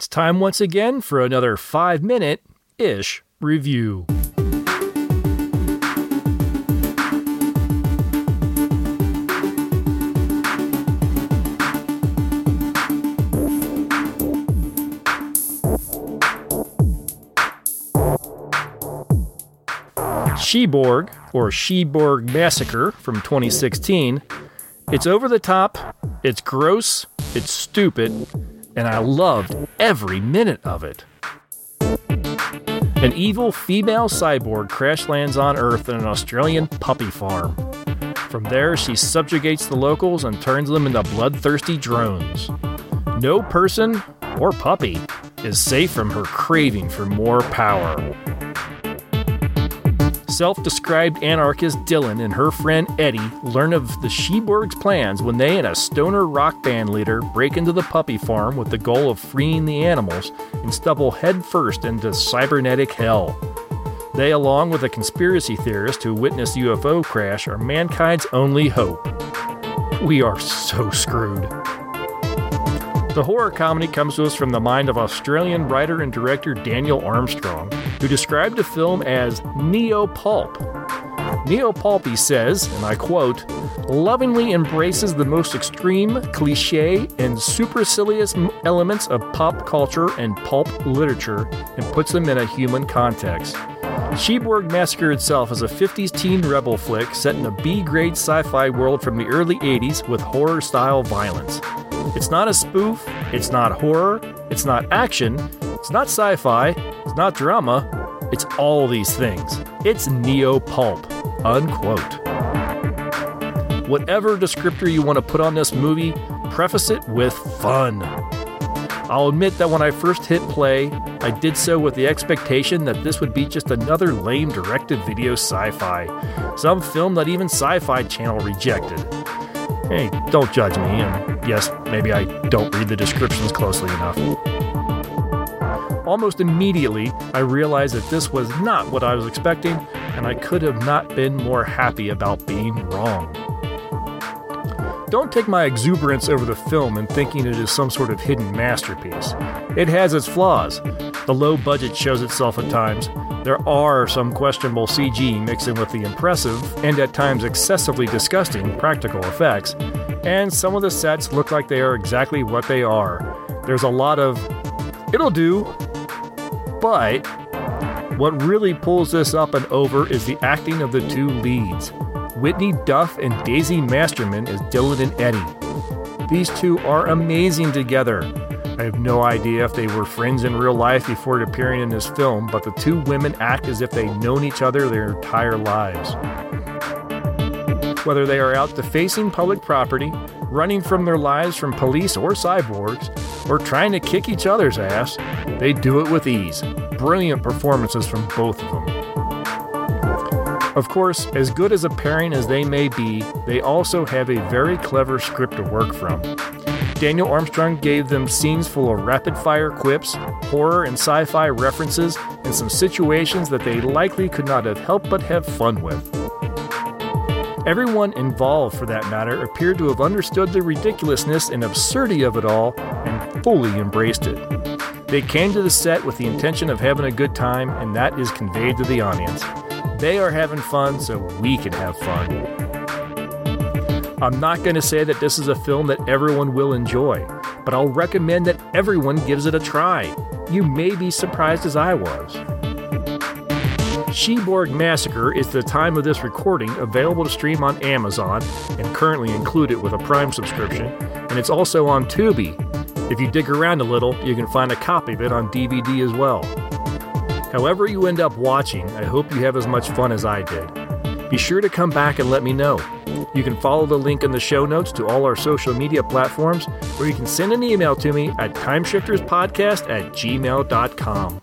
It's time once again for another five minute ish review. Sheborg, or Sheborg Massacre from 2016. It's over the top, it's gross, it's stupid, and I loved every minute of it. An evil female cyborg crash lands on Earth in an Australian puppy farm. From there, she subjugates the locals and turns them into bloodthirsty drones. No person or puppy is safe from her craving for more power. Self described anarchist Dylan and her friend Eddie learn of the Sheborg's plans when they and a stoner rock band leader break into the puppy farm with the goal of freeing the animals and stumble headfirst into cybernetic hell. They, along with a conspiracy theorist who witnessed UFO crash, are mankind's only hope. We are so screwed. The horror comedy comes to us from the mind of Australian writer and director Daniel Armstrong, who described the film as neo pulp. Neo pulp, he says, and I quote, lovingly embraces the most extreme, cliche, and supercilious elements of pop culture and pulp literature and puts them in a human context. Sheborg Massacre itself is a 50s teen rebel flick set in a B grade sci fi world from the early 80s with horror style violence. It's not a spoof, it's not horror, it's not action, it's not sci fi, it's not drama, it's all these things. It's neo pulp. Unquote. Whatever descriptor you want to put on this movie, preface it with fun. I'll admit that when I first hit play, I did so with the expectation that this would be just another lame directed video sci fi, some film that even Sci Fi Channel rejected. Hey, don't judge me, and yes, maybe I don't read the descriptions closely enough. Almost immediately, I realized that this was not what I was expecting, and I could have not been more happy about being wrong. Don't take my exuberance over the film and thinking it is some sort of hidden masterpiece. It has its flaws. The low budget shows itself at times. There are some questionable CG mixed in with the impressive, and at times excessively disgusting, practical effects, and some of the sets look like they are exactly what they are. There's a lot of, it'll do, but what really pulls this up and over is the acting of the two leads. Whitney Duff and Daisy Masterman as Dylan and Eddie. These two are amazing together. I have no idea if they were friends in real life before appearing in this film, but the two women act as if they've known each other their entire lives. Whether they are out defacing public property, running from their lives from police or cyborgs, or trying to kick each other's ass, they do it with ease. Brilliant performances from both of them. Of course, as good as a pairing as they may be, they also have a very clever script to work from. Daniel Armstrong gave them scenes full of rapid fire quips, horror and sci fi references, and some situations that they likely could not have helped but have fun with. Everyone involved, for that matter, appeared to have understood the ridiculousness and absurdity of it all and fully embraced it. They came to the set with the intention of having a good time, and that is conveyed to the audience. They are having fun, so we can have fun. I'm not going to say that this is a film that everyone will enjoy, but I'll recommend that everyone gives it a try. You may be surprised as I was. Sheborg Massacre is the time of this recording available to stream on Amazon and currently included with a Prime subscription, and it's also on Tubi. If you dig around a little, you can find a copy of it on DVD as well. However, you end up watching, I hope you have as much fun as I did. Be sure to come back and let me know. You can follow the link in the show notes to all our social media platforms, or you can send an email to me at timeshifterspodcast at gmail.com.